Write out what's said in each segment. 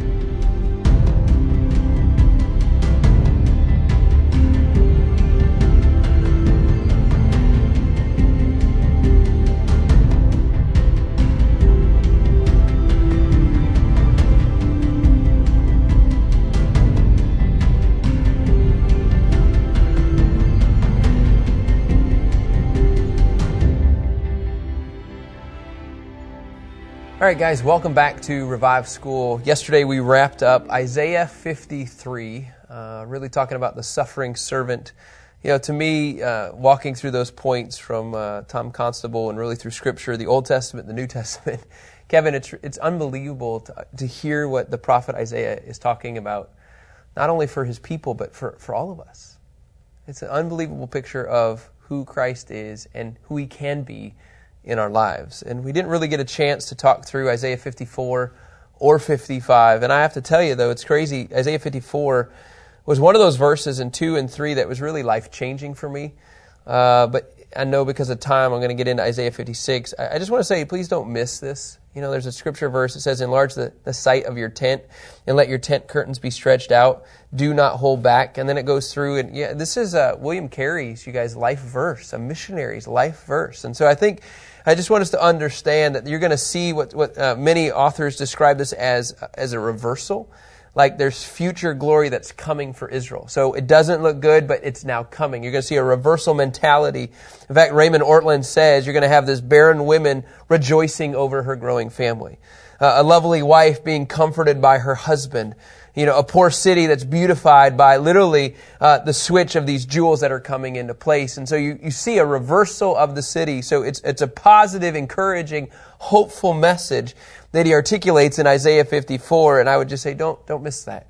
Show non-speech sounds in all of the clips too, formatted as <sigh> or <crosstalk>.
All right, guys, welcome back to Revive School. Yesterday we wrapped up Isaiah 53, uh, really talking about the suffering servant. You know, to me, uh, walking through those points from uh, Tom Constable and really through Scripture, the Old Testament, the New Testament, <laughs> Kevin, it's, it's unbelievable to, to hear what the prophet Isaiah is talking about, not only for his people, but for, for all of us. It's an unbelievable picture of who Christ is and who he can be in our lives. And we didn't really get a chance to talk through Isaiah 54 or 55. And I have to tell you, though, it's crazy. Isaiah 54 was one of those verses in 2 and 3 that was really life changing for me. Uh, but I know because of time, I'm going to get into Isaiah 56. I, I just want to say, please don't miss this. You know, there's a scripture verse that says, Enlarge the, the site of your tent and let your tent curtains be stretched out. Do not hold back. And then it goes through, and yeah, this is uh, William Carey's, you guys, life verse, a missionary's life verse. And so I think I just want us to understand that you're going to see what, what uh, many authors describe this as, as a reversal. Like there's future glory that's coming for Israel. So it doesn't look good, but it's now coming. You're going to see a reversal mentality. In fact, Raymond Ortlund says you're going to have this barren woman rejoicing over her growing family. Uh, a lovely wife being comforted by her husband you know, a poor city that's beautified by literally uh, the switch of these jewels that are coming into place. And so you, you see a reversal of the city. So it's, it's a positive, encouraging, hopeful message that he articulates in Isaiah 54. And I would just say, don't, don't miss that.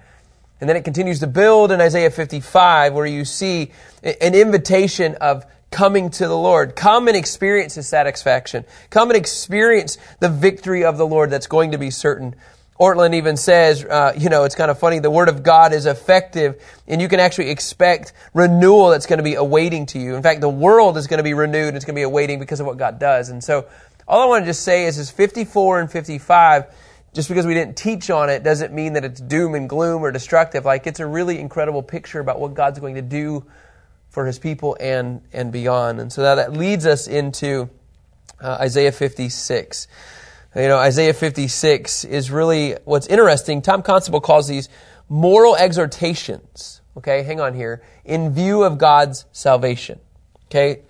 And then it continues to build in Isaiah 55 where you see an invitation of coming to the Lord. Come and experience his satisfaction. Come and experience the victory of the Lord that's going to be certain Ortlund even says, uh, you know, it's kind of funny. The Word of God is effective, and you can actually expect renewal that's going to be awaiting to you. In fact, the world is going to be renewed. It's going to be awaiting because of what God does. And so, all I want to just say is, is 54 and 55. Just because we didn't teach on it doesn't mean that it's doom and gloom or destructive. Like it's a really incredible picture about what God's going to do for His people and and beyond. And so that, that leads us into uh, Isaiah 56. You know, Isaiah 56 is really what's interesting. Tom Constable calls these moral exhortations. Okay, hang on here. In view of God's salvation. Okay,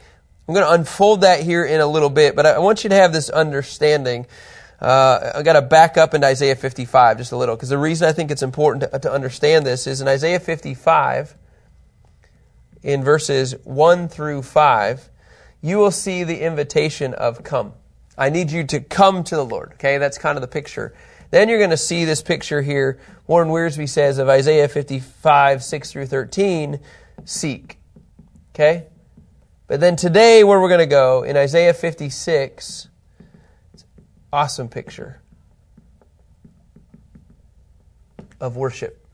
I'm going to unfold that here in a little bit, but I want you to have this understanding. Uh, I got to back up into Isaiah 55 just a little because the reason I think it's important to, to understand this is in Isaiah 55, in verses 1 through 5, you will see the invitation of come. I need you to come to the Lord. Okay, that's kind of the picture. Then you're going to see this picture here. Warren Wiersbe says of Isaiah 55, 6 through 13, seek. Okay? But then today, where we're going to go, in Isaiah 56, awesome picture of worship.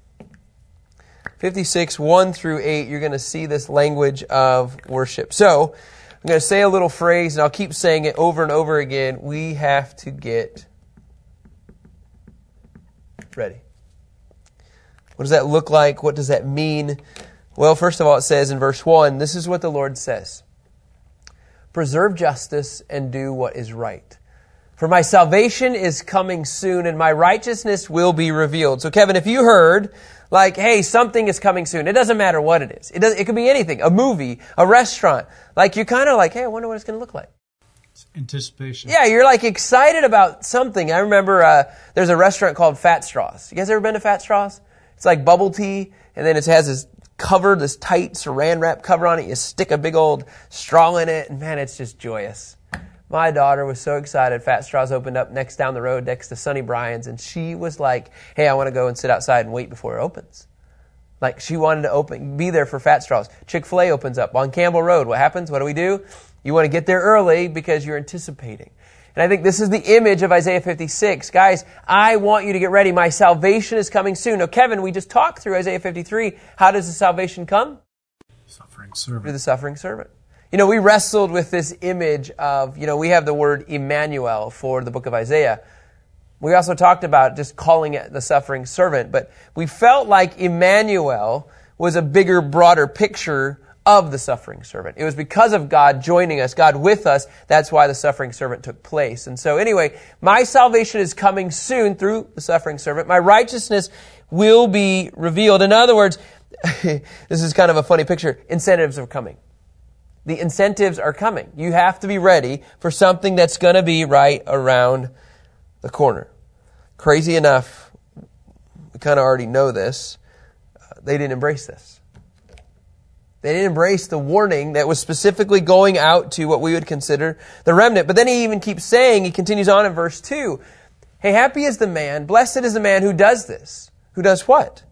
56, 1 through 8, you're going to see this language of worship. So, I'm going to say a little phrase and I'll keep saying it over and over again. We have to get ready. What does that look like? What does that mean? Well, first of all, it says in verse 1 this is what the Lord says Preserve justice and do what is right. For my salvation is coming soon and my righteousness will be revealed. So, Kevin, if you heard like, hey, something is coming soon. It doesn't matter what it is. It does, it could be anything. A movie, a restaurant. Like, you're kind of like, hey, I wonder what it's going to look like. It's anticipation. Yeah, you're like excited about something. I remember uh, there's a restaurant called Fat Straws. You guys ever been to Fat Straws? It's like bubble tea, and then it has this cover, this tight saran wrap cover on it. You stick a big old straw in it, and man, it's just joyous. My daughter was so excited. Fat Straws opened up next down the road next to Sonny Bryan's, and she was like, "Hey, I want to go and sit outside and wait before it opens." Like she wanted to open, be there for Fat Straws. Chick Fil A opens up on Campbell Road. What happens? What do we do? You want to get there early because you're anticipating. And I think this is the image of Isaiah 56. Guys, I want you to get ready. My salvation is coming soon. Now, Kevin, we just talked through Isaiah 53. How does the salvation come? Suffering servant. Through the suffering servant. You know, we wrestled with this image of, you know, we have the word Emmanuel for the book of Isaiah. We also talked about just calling it the suffering servant, but we felt like Emmanuel was a bigger, broader picture of the suffering servant. It was because of God joining us, God with us, that's why the suffering servant took place. And so anyway, my salvation is coming soon through the suffering servant. My righteousness will be revealed. In other words, <laughs> this is kind of a funny picture. Incentives are coming. The incentives are coming. You have to be ready for something that's going to be right around the corner. Crazy enough, we kind of already know this. Uh, they didn't embrace this. They didn't embrace the warning that was specifically going out to what we would consider the remnant. But then he even keeps saying, he continues on in verse 2 Hey, happy is the man, blessed is the man who does this. Who does what?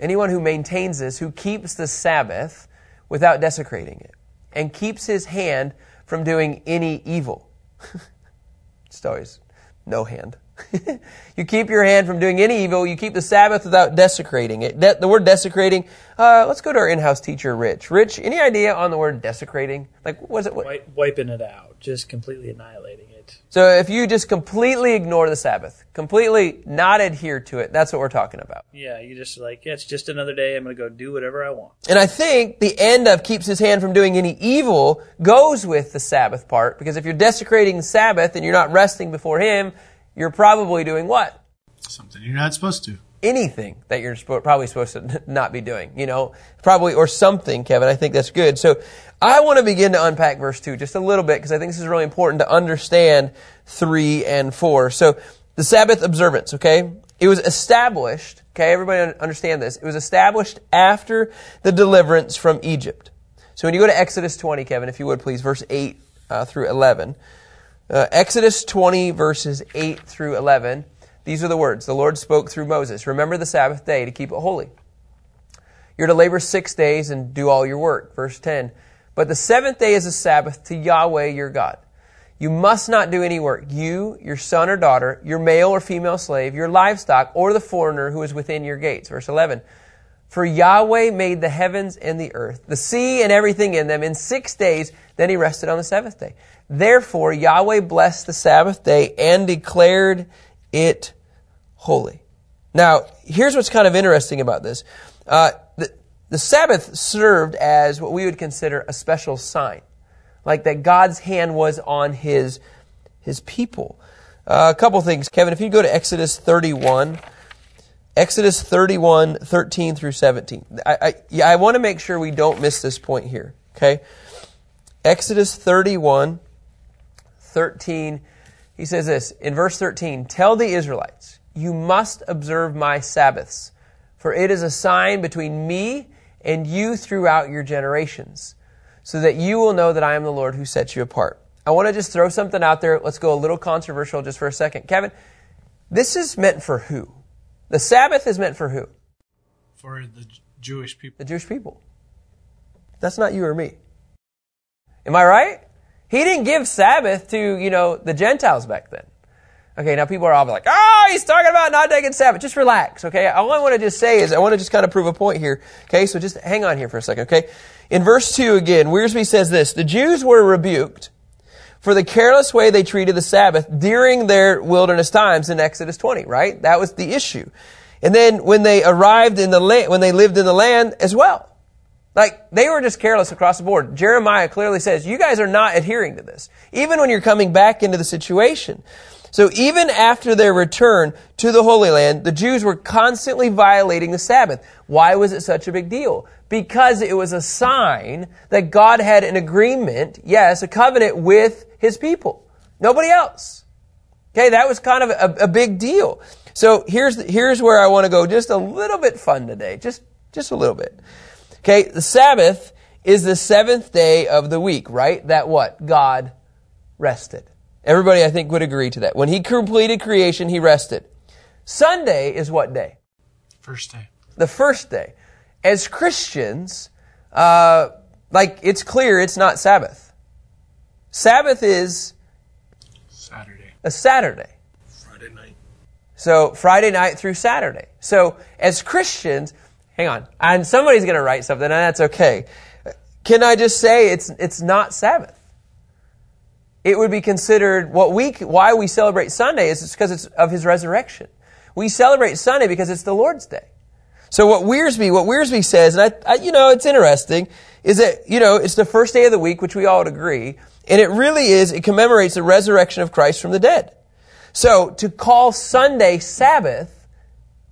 Anyone who maintains this, who keeps the Sabbath without desecrating it, and keeps his hand from doing any evil. <laughs> Just always no hand. <laughs> you keep your hand from doing any evil. You keep the Sabbath without desecrating it. De- the word desecrating, uh, let's go to our in-house teacher, Rich. Rich, any idea on the word desecrating? Like, was it? Wiping it out, just completely annihilating it. So if you just completely ignore the Sabbath, completely not adhere to it, that's what we're talking about. Yeah, you just like, yeah, it's just another day. I'm going to go do whatever I want. And I think the end of keeps his hand from doing any evil goes with the Sabbath part, because if you're desecrating the Sabbath and you're not resting before him, you're probably doing what? Something you're not supposed to. Anything that you're probably supposed to <laughs> not be doing, you know, probably, or something, Kevin. I think that's good. So I want to begin to unpack verse 2 just a little bit because I think this is really important to understand 3 and 4. So the Sabbath observance, okay? It was established, okay, everybody understand this. It was established after the deliverance from Egypt. So when you go to Exodus 20, Kevin, if you would please, verse 8 uh, through 11. Uh, Exodus 20, verses 8 through 11. These are the words. The Lord spoke through Moses. Remember the Sabbath day to keep it holy. You're to labor six days and do all your work. Verse 10. But the seventh day is a Sabbath to Yahweh your God. You must not do any work. You, your son or daughter, your male or female slave, your livestock, or the foreigner who is within your gates. Verse 11. For Yahweh made the heavens and the earth, the sea and everything in them in six days, then he rested on the seventh day. Therefore, Yahweh blessed the Sabbath day and declared it holy. Now, here's what's kind of interesting about this. Uh, the, the Sabbath served as what we would consider a special sign, like that God's hand was on his, his people. Uh, a couple things. Kevin, if you go to Exodus 31, Exodus 31, 13 through 17. I, I, yeah, I want to make sure we don't miss this point here, okay? Exodus 31, 13, he says this in verse 13 Tell the Israelites, you must observe my Sabbaths, for it is a sign between me and you throughout your generations, so that you will know that I am the Lord who sets you apart. I want to just throw something out there. Let's go a little controversial just for a second. Kevin, this is meant for who? The Sabbath is meant for who? For the Jewish people. The Jewish people. That's not you or me. Am I right? He didn't give Sabbath to, you know, the Gentiles back then. Okay, now people are all like, oh, he's talking about not taking Sabbath. Just relax, okay? All I want to just say is I want to just kind of prove a point here. Okay, so just hang on here for a second, okay? In verse 2 again, Wiersbe says this, the Jews were rebuked for the careless way they treated the Sabbath during their wilderness times in Exodus 20, right? That was the issue. And then when they arrived in the land, when they lived in the land as well. Like, they were just careless across the board. Jeremiah clearly says, you guys are not adhering to this. Even when you're coming back into the situation. So even after their return to the Holy Land, the Jews were constantly violating the Sabbath. Why was it such a big deal? Because it was a sign that God had an agreement, yes, a covenant with His people. Nobody else. Okay, that was kind of a, a big deal. So here's, here's where I want to go just a little bit fun today. Just, just a little bit. Okay, the Sabbath is the seventh day of the week, right? That what? God rested. Everybody, I think, would agree to that. When he completed creation, he rested. Sunday is what day? First day. The first day. As Christians, uh, like, it's clear it's not Sabbath. Sabbath is Saturday. a Saturday. Friday night. So Friday night through Saturday. So as Christians, hang on, and somebody's going to write something, and that's okay. Can I just say it's it's not Sabbath? It would be considered what we, why we celebrate Sunday is because it's of his resurrection. We celebrate Sunday because it's the Lord's day. So what Wiersbe, what Wiersbe says, and I, I, you know, it's interesting, is that, you know, it's the first day of the week, which we all would agree, and it really is, it commemorates the resurrection of Christ from the dead. So to call Sunday Sabbath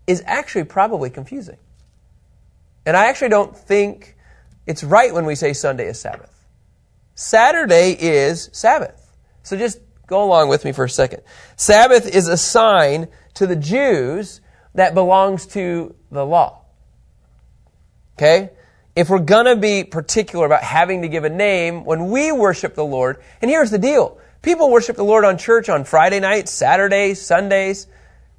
is actually probably confusing. And I actually don't think it's right when we say Sunday is Sabbath. Saturday is Sabbath. So just go along with me for a second. Sabbath is a sign to the Jews that belongs to the law. Okay? If we're gonna be particular about having to give a name when we worship the Lord, and here's the deal. People worship the Lord on church on Friday nights, Saturdays, Sundays.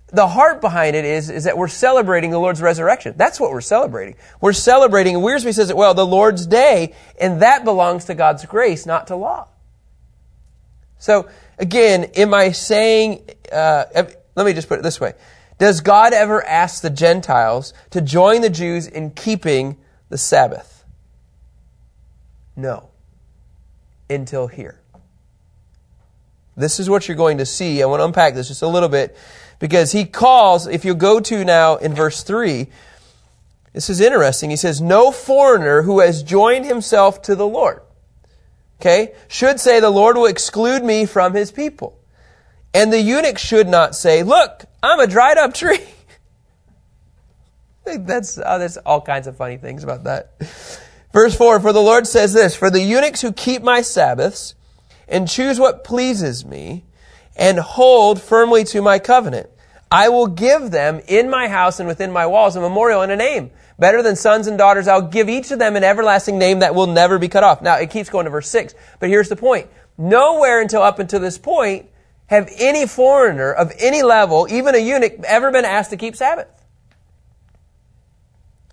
The heart behind it is, is that we're celebrating the Lord's resurrection. That's what we're celebrating. We're celebrating, and Wiersbe says it well, the Lord's day, and that belongs to God's grace, not to law. So, again, am I saying, uh, let me just put it this way. Does God ever ask the Gentiles to join the Jews in keeping the Sabbath? No. Until here. This is what you're going to see. I want to unpack this just a little bit because he calls, if you go to now in verse 3, this is interesting. He says, No foreigner who has joined himself to the Lord, okay, should say, The Lord will exclude me from his people. And the eunuch should not say, Look, I'm a dried up tree. <laughs> that's, oh, there's all kinds of funny things about that. Verse 4 For the Lord says this For the eunuchs who keep my Sabbaths and choose what pleases me and hold firmly to my covenant, I will give them in my house and within my walls a memorial and a name. Better than sons and daughters, I'll give each of them an everlasting name that will never be cut off. Now, it keeps going to verse 6, but here's the point. Nowhere until up until this point have any foreigner of any level, even a eunuch, ever been asked to keep Sabbath.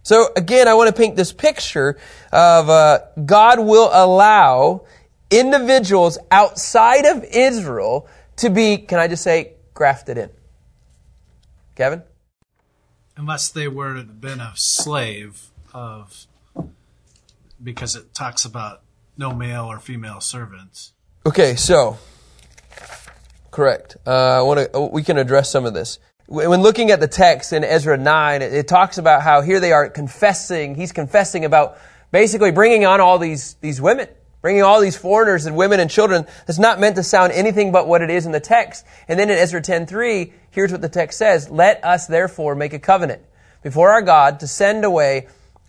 So again, I want to paint this picture of uh, God will allow individuals outside of Israel to be, can I just say, grafted in. Kevin? Unless they were to have been a slave of, because it talks about no male or female servants. Okay, so Correct. Uh, I want to. We can address some of this. When looking at the text in Ezra nine, it, it talks about how here they are confessing. He's confessing about basically bringing on all these these women, bringing all these foreigners and women and children. That's not meant to sound anything but what it is in the text. And then in Ezra ten three, here's what the text says: Let us therefore make a covenant before our God to send away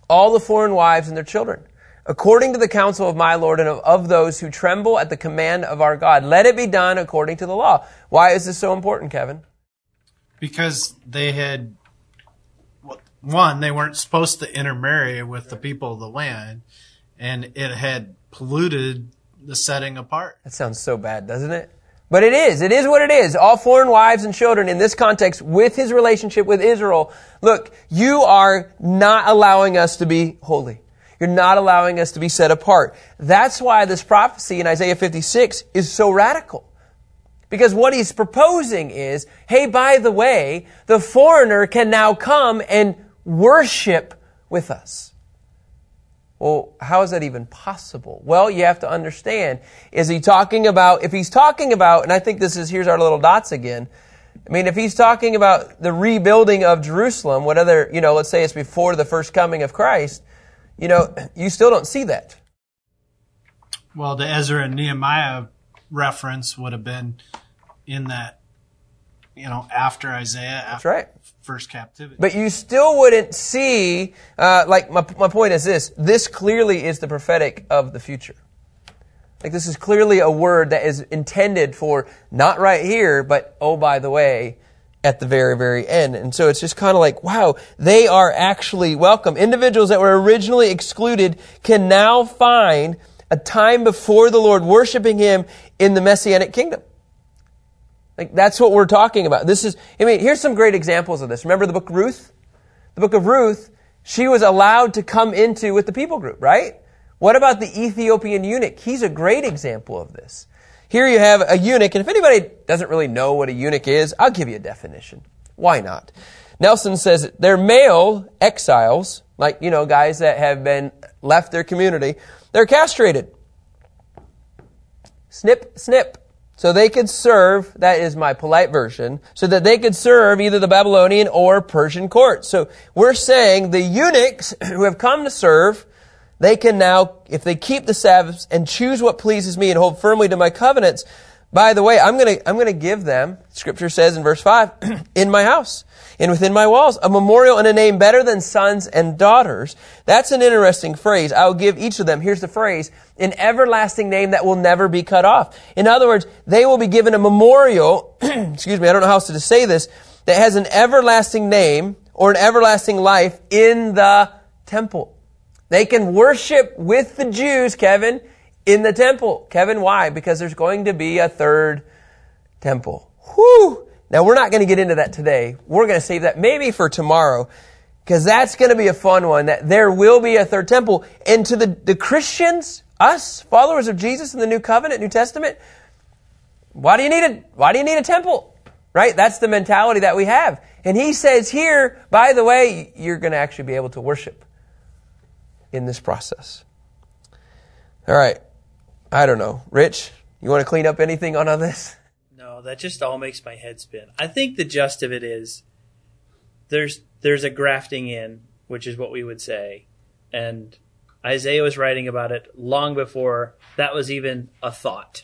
all the foreign wives and their children according to the counsel of my Lord and of, of, those who tremble at the command of our God. Let it be done according to the law. Why is this so important, Kevin? Because they had, one, they weren't supposed to intermarry with the people of the land, and it had polluted the setting apart. That sounds so bad, doesn't it? But it is. It is what it is. All foreign wives and children in this context with his relationship with Israel. Look, you are not allowing us to be holy. You're not allowing us to be set apart. That's why this prophecy in Isaiah 56 is so radical. Because what he's proposing is, hey, by the way, the foreigner can now come and worship with us. Well, how is that even possible? Well, you have to understand, is he talking about, if he's talking about, and I think this is, here's our little dots again. I mean, if he's talking about the rebuilding of Jerusalem, whatever, you know, let's say it's before the first coming of Christ, you know, you still don't see that. Well, the Ezra and Nehemiah reference would have been in that, you know, after Isaiah, That's right. First captivity. But you still wouldn't see, uh, like, my, my point is this this clearly is the prophetic of the future. Like, this is clearly a word that is intended for not right here, but oh, by the way, at the very, very end. And so it's just kind of like, wow, they are actually welcome. Individuals that were originally excluded can now find a time before the Lord worshiping Him in the Messianic kingdom. Like, that's what we're talking about. This is, I mean, here's some great examples of this. Remember the book Ruth? The book of Ruth, she was allowed to come into with the people group, right? What about the Ethiopian eunuch? He's a great example of this. Here you have a eunuch, and if anybody doesn't really know what a eunuch is, I'll give you a definition. Why not? Nelson says they're male exiles, like, you know, guys that have been left their community. They're castrated. Snip, snip. So they could serve, that is my polite version, so that they could serve either the Babylonian or Persian court. So we're saying the eunuchs <clears throat> who have come to serve, they can now, if they keep the Sabbaths and choose what pleases me and hold firmly to my covenants, by the way, I'm gonna, I'm gonna give them, scripture says in verse 5, <clears throat> in my house and within my walls, a memorial and a name better than sons and daughters. That's an interesting phrase. I will give each of them, here's the phrase, an everlasting name that will never be cut off. In other words, they will be given a memorial, <clears throat> excuse me, I don't know how else to say this, that has an everlasting name or an everlasting life in the temple. They can worship with the Jews, Kevin, in the temple. Kevin, why? Because there's going to be a third temple. Whew! Now we're not going to get into that today. We're going to save that maybe for tomorrow because that's going to be a fun one that there will be a third temple. And to the, the Christians, us, followers of Jesus in the New Covenant, New Testament, why do you need a, why do you need a temple? Right? That's the mentality that we have. And he says here, by the way, you're going to actually be able to worship in this process. All right. I don't know. Rich, you want to clean up anything on this? No, that just all makes my head spin. I think the gist of it is there's there's a grafting in, which is what we would say, and Isaiah was writing about it long before that was even a thought.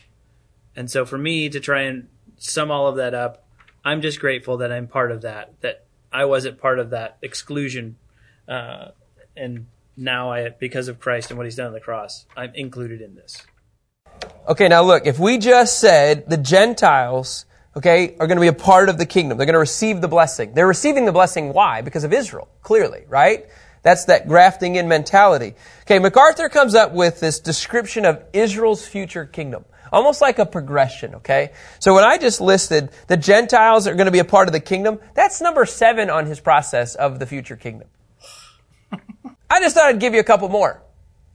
And so for me to try and sum all of that up, I'm just grateful that I'm part of that. That I wasn't part of that exclusion, uh, and now I, because of Christ and what He's done on the cross, I'm included in this. Okay, now look, if we just said the Gentiles, okay, are going to be a part of the kingdom, they're going to receive the blessing. They're receiving the blessing, why? Because of Israel, clearly, right? That's that grafting in mentality. Okay, MacArthur comes up with this description of Israel's future kingdom. Almost like a progression, okay? So when I just listed the Gentiles are going to be a part of the kingdom, that's number seven on his process of the future kingdom. <laughs> I just thought I'd give you a couple more.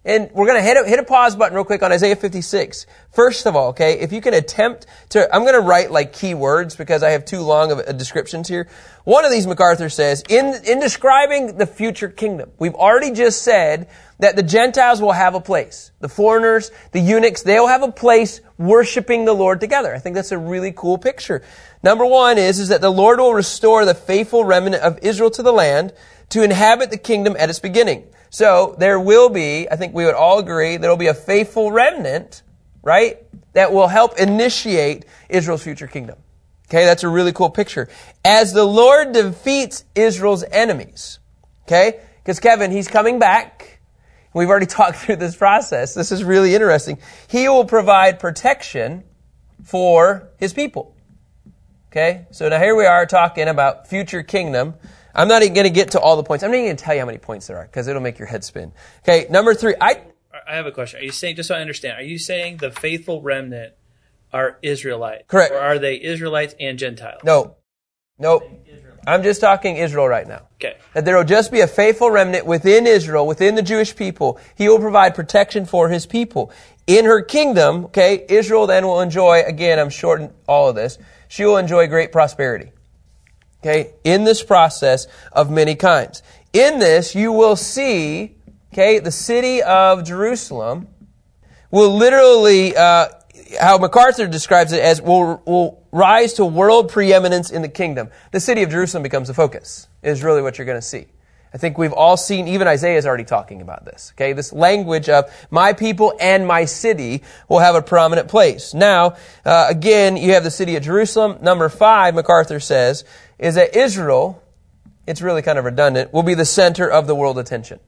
And we're going to hit a, hit a pause button real quick on Isaiah 56. First of all, okay, if you can attempt to, I'm going to write like key words because I have too long of a, descriptions here. One of these MacArthur says, in, in describing the future kingdom, we've already just said that the Gentiles will have a place. The foreigners, the eunuchs, they'll have a place worshiping the Lord together. I think that's a really cool picture. Number one is, is that the Lord will restore the faithful remnant of Israel to the land to inhabit the kingdom at its beginning. So there will be, I think we would all agree, there will be a faithful remnant, right, that will help initiate Israel's future kingdom. Okay, that's a really cool picture. As the Lord defeats Israel's enemies, okay, because Kevin, he's coming back. We've already <laughs> talked through this process. This is really interesting. He will provide protection for his people. Okay, so now here we are talking about future kingdom. I'm not even going to get to all the points. I'm not even going to tell you how many points there are because it'll make your head spin. Okay, number three. I I have a question. Are you saying just so I understand? Are you saying the faithful remnant are Israelites? Correct. Or are they Israelites and Gentiles? no, nope. I'm just talking Israel right now. Okay. That there will just be a faithful remnant within Israel, within the Jewish people. He will provide protection for his people. In her kingdom, okay, Israel then will enjoy, again, I'm shorting all of this, she will enjoy great prosperity. Okay, in this process of many kinds. In this, you will see, okay, the city of Jerusalem will literally, uh, how MacArthur describes it as, will, will rise to world preeminence in the kingdom. The city of Jerusalem becomes the focus, is really what you're going to see. I think we've all seen, even Isaiah is already talking about this. Okay, this language of my people and my city will have a prominent place. Now, uh, again, you have the city of Jerusalem. Number five, MacArthur says, is that Israel, it's really kind of redundant, will be the center of the world attention.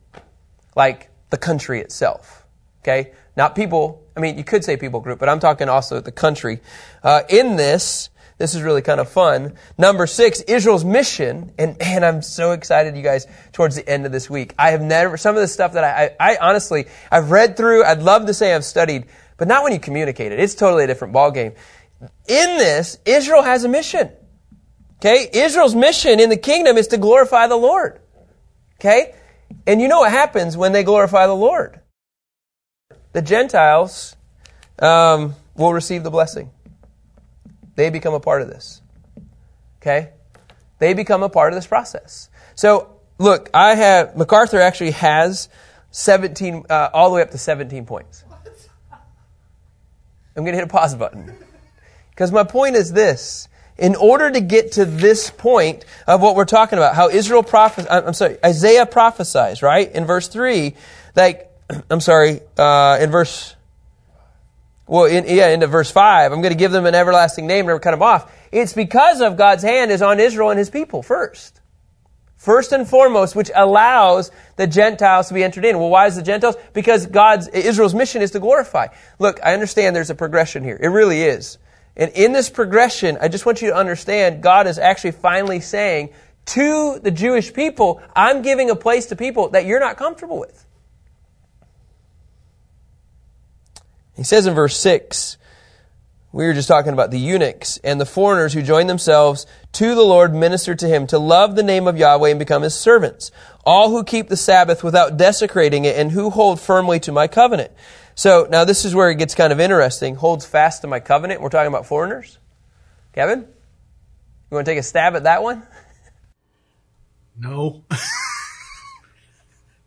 Like the country itself. Okay? Not people, I mean, you could say people group, but I'm talking also the country. Uh, in this, this is really kind of fun. Number six, Israel's mission, and man, I'm so excited, you guys, towards the end of this week. I have never, some of the stuff that I, I, I honestly, I've read through, I'd love to say I've studied, but not when you communicate it. It's totally a different ballgame. In this, Israel has a mission. Okay? Israel's mission in the kingdom is to glorify the Lord. Okay? And you know what happens when they glorify the Lord? The Gentiles um, will receive the blessing. They become a part of this. Okay? They become a part of this process. So, look, I have, MacArthur actually has 17, uh, all the way up to 17 points. I'm going to hit a pause button. Because my point is this. In order to get to this point of what we're talking about, how Israel prophes, I'm sorry, Isaiah prophesies, right? In verse 3, like, <clears throat> I'm sorry, uh, in verse, well, in, yeah, into verse 5, I'm going to give them an everlasting name, never cut them off. It's because of God's hand is on Israel and his people first. First and foremost, which allows the Gentiles to be entered in. Well, why is the Gentiles? Because God's, Israel's mission is to glorify. Look, I understand there's a progression here. It really is. And in this progression, I just want you to understand God is actually finally saying to the Jewish people, I'm giving a place to people that you're not comfortable with. He says in verse 6, we were just talking about the eunuchs and the foreigners who join themselves to the Lord, minister to him, to love the name of Yahweh and become his servants. All who keep the Sabbath without desecrating it and who hold firmly to my covenant. So now this is where it gets kind of interesting. Holds fast to my covenant. We're talking about foreigners. Kevin, you want to take a stab at that one? <laughs> No.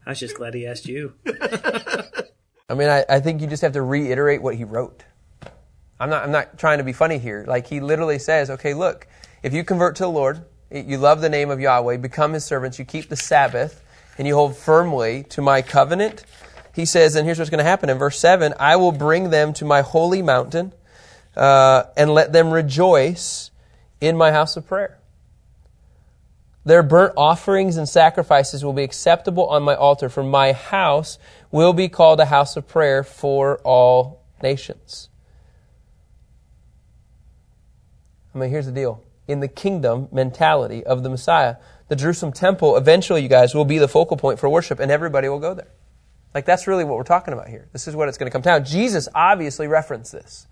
I was just glad he asked you. <laughs> I mean, I, I think you just have to reiterate what he wrote. I'm not, I'm not trying to be funny here. Like, he literally says, okay, look, if you convert to the Lord, you love the name of Yahweh, become his servants, you keep the Sabbath, and you hold firmly to my covenant, he says, and here's what's going to happen in verse 7 I will bring them to my holy mountain uh, and let them rejoice in my house of prayer. Their burnt offerings and sacrifices will be acceptable on my altar, for my house will be called a house of prayer for all nations. I mean, here's the deal. In the kingdom mentality of the Messiah, the Jerusalem temple eventually, you guys, will be the focal point for worship, and everybody will go there. Like, that's really what we're talking about here. This is what it's going to come down. Jesus obviously referenced this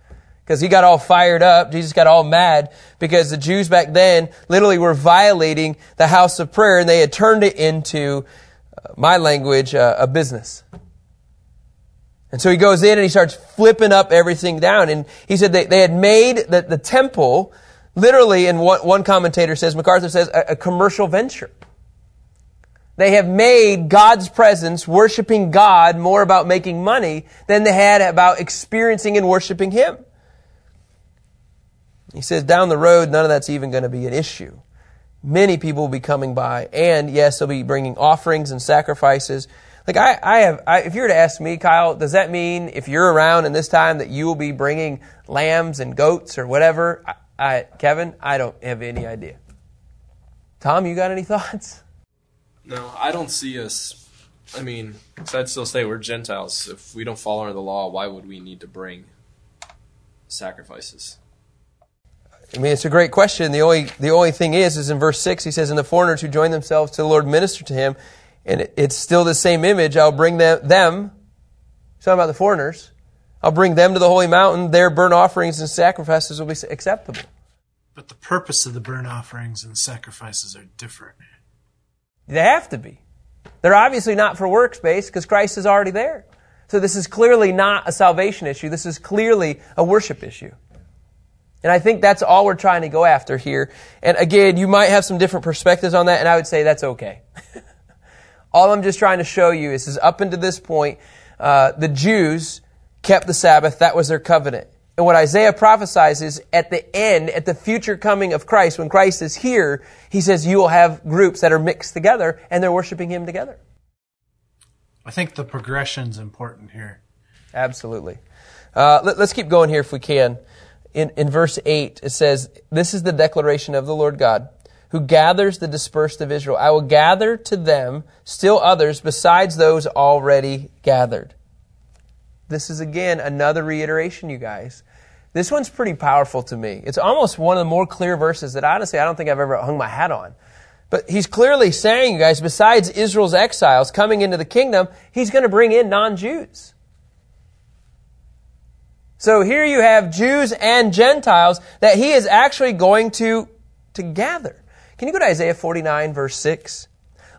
because he got all fired up. Jesus got all mad because the Jews back then literally were violating the house of prayer and they had turned it into, uh, my language, uh, a business. And so he goes in and he starts flipping up everything down. And he said they, they had made the, the temple, literally, and one, one commentator says, MacArthur says, a, a commercial venture. They have made God's presence, worshiping God, more about making money than they had about experiencing and worshiping Him. He says down the road, none of that's even going to be an issue. Many people will be coming by, and yes, they'll be bringing offerings and sacrifices. Like I, I have, I, if you were to ask me, Kyle, does that mean if you're around in this time that you will be bringing lambs and goats or whatever? I, Kevin, I don't have any idea. Tom, you got any <laughs> thoughts? No, I don't see us. I mean, so I'd still say we're Gentiles. If we don't follow under the law, why would we need to bring sacrifices? I mean, it's a great question. The only the only thing is, is in verse six, he says, "And the foreigners who join themselves to the Lord minister to Him," and it, it's still the same image. I'll bring them. them talking about the foreigners. I'll bring them to the holy mountain. Their burnt offerings and sacrifices will be acceptable. But the purpose of the burnt offerings and sacrifices are different. They have to be. They're obviously not for works-based because Christ is already there. So this is clearly not a salvation issue. This is clearly a worship issue. And I think that's all we're trying to go after here. And again, you might have some different perspectives on that, and I would say that's okay. <laughs> all I'm just trying to show you is, is up until this point, uh, the Jews kept the Sabbath. That was their covenant. And what Isaiah prophesies is at the end, at the future coming of Christ, when Christ is here, he says you will have groups that are mixed together and they're worshiping him together. I think the progression's important here. Absolutely. Uh, let, us keep going here if we can. In, in verse 8, it says, This is the declaration of the Lord God, who gathers the dispersed of Israel. I will gather to them still others besides those already gathered. This is again another reiteration, you guys. This one's pretty powerful to me. It's almost one of the more clear verses that honestly I don't think I've ever hung my hat on. But he's clearly saying, you guys, besides Israel's exiles coming into the kingdom, he's going to bring in non-Jews. So here you have Jews and Gentiles that he is actually going to, to gather. Can you go to Isaiah 49 verse 6?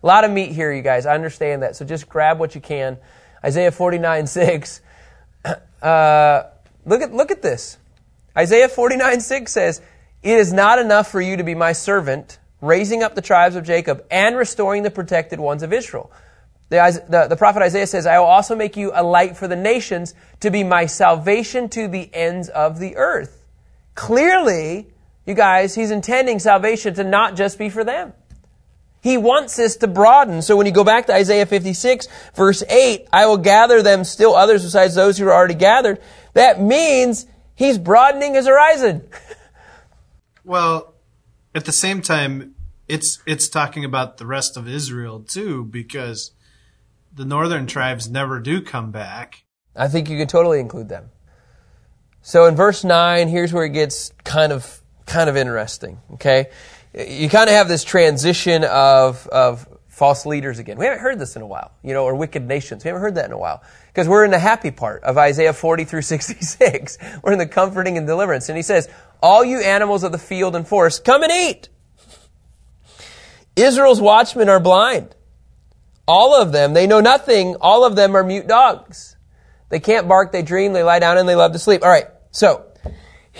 A lot of meat here, you guys. I understand that. So just grab what you can. Isaiah 49 <laughs> 6. <coughs> Uh, look at, look at this. Isaiah 49 6 says, It is not enough for you to be my servant, raising up the tribes of Jacob and restoring the protected ones of Israel. The, the, the, prophet Isaiah says, I will also make you a light for the nations to be my salvation to the ends of the earth. Clearly, you guys, he's intending salvation to not just be for them. He wants this to broaden. So when you go back to Isaiah 56, verse 8, I will gather them still others besides those who are already gathered. That means he's broadening his horizon. <laughs> Well, at the same time, it's it's talking about the rest of Israel too, because the northern tribes never do come back. I think you can totally include them. So in verse 9, here's where it gets kind of kind of interesting, okay? You kind of have this transition of of false leaders again. We haven't heard this in a while, you know, or wicked nations. We haven't heard that in a while because we're in the happy part of Isaiah 40 through 66. <laughs> We're in the comforting and deliverance. And he says, all you animals of the field and forest, come and eat. Israel's watchmen are blind. All of them, they know nothing. All of them are mute dogs. They can't bark, they dream, they lie down, and they love to sleep. All right, so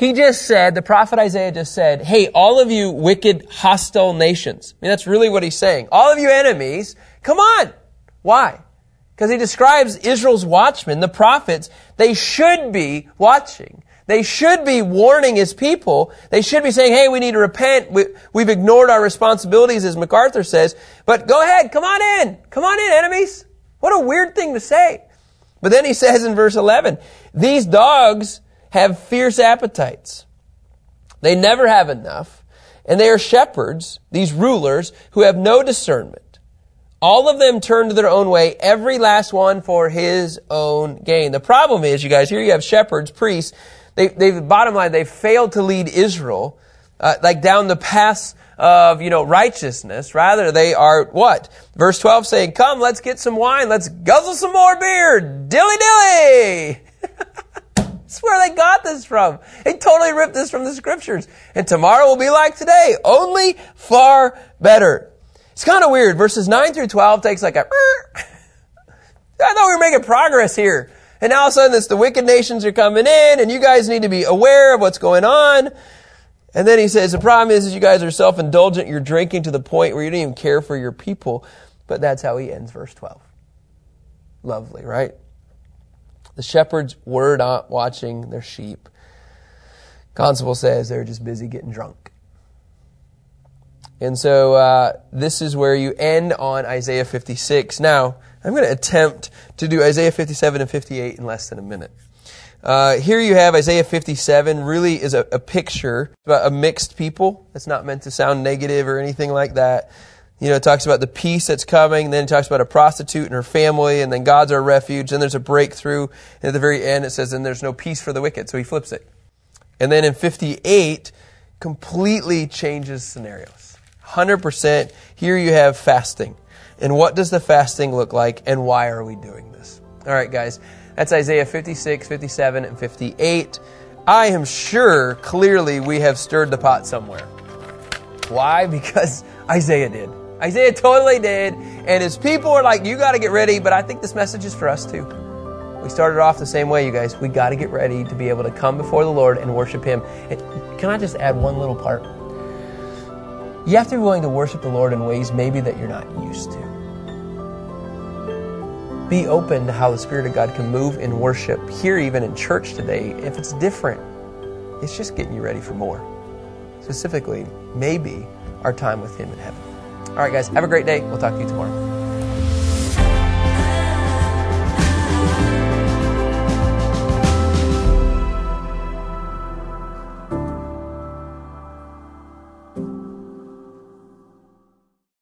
he just said, the prophet Isaiah just said, hey, all of you wicked, hostile nations. I mean, that's really what he's saying. All of you enemies, come on. Why? Because he describes Israel's watchmen, the prophets, they should be watching. They should be warning his people. They should be saying, hey, we need to repent. We, have ignored our responsibilities, as MacArthur says. But go ahead, come on in. Come on in, enemies. What a weird thing to say. But then he says in verse 11, these dogs have fierce appetites. They never have enough. And they are shepherds, these rulers, who have no discernment. All of them turn to their own way, every last one for his own gain. The problem is, you guys, here you have shepherds, priests. They, they bottom line, they failed to lead Israel, uh, like down the paths of, you know, righteousness. Rather, they are what? Verse 12 saying, come, let's get some wine. Let's guzzle some more beer. Dilly dilly. <laughs> That's where they got this from. They totally ripped this from the scriptures. And tomorrow will be like today, only far better. It's kind of weird. Verses 9 through 12 takes like a, <laughs> I thought we were making progress here. And now all of a sudden it's the wicked nations are coming in and you guys need to be aware of what's going on. And then he says, the problem is, is you guys are self-indulgent. You're drinking to the point where you don't even care for your people. But that's how he ends verse 12. Lovely, right? The shepherds were not watching their sheep. Constable says they're just busy getting drunk. And so uh, this is where you end on Isaiah 56. Now, I'm going to attempt to do Isaiah 57 and 58 in less than a minute. Uh, here you have Isaiah 57 really is a, a picture about a mixed people. It's not meant to sound negative or anything like that. You know, it talks about the peace that's coming, then it talks about a prostitute and her family, and then God's our refuge, then there's a breakthrough, and at the very end it says, and there's no peace for the wicked, so he flips it. And then in 58, completely changes scenarios. 100%. Here you have fasting. And what does the fasting look like, and why are we doing this? All right, guys. That's Isaiah 56, 57, and 58. I am sure clearly we have stirred the pot somewhere. Why? <laughs> Because Isaiah did. Isaiah totally did. And his people are like, you got to get ready. But I think this message is for us too. We started off the same way, you guys. We got to get ready to be able to come before the Lord and worship Him. And can I just add one little part? You have to be willing to worship the Lord in ways maybe that you're not used to be open to how the Spirit of God can move in worship here, even in church today. If it's different, it's just getting you ready for more. Specifically, maybe our time with Him in heaven. All right, guys, have a great day. We'll talk to you tomorrow.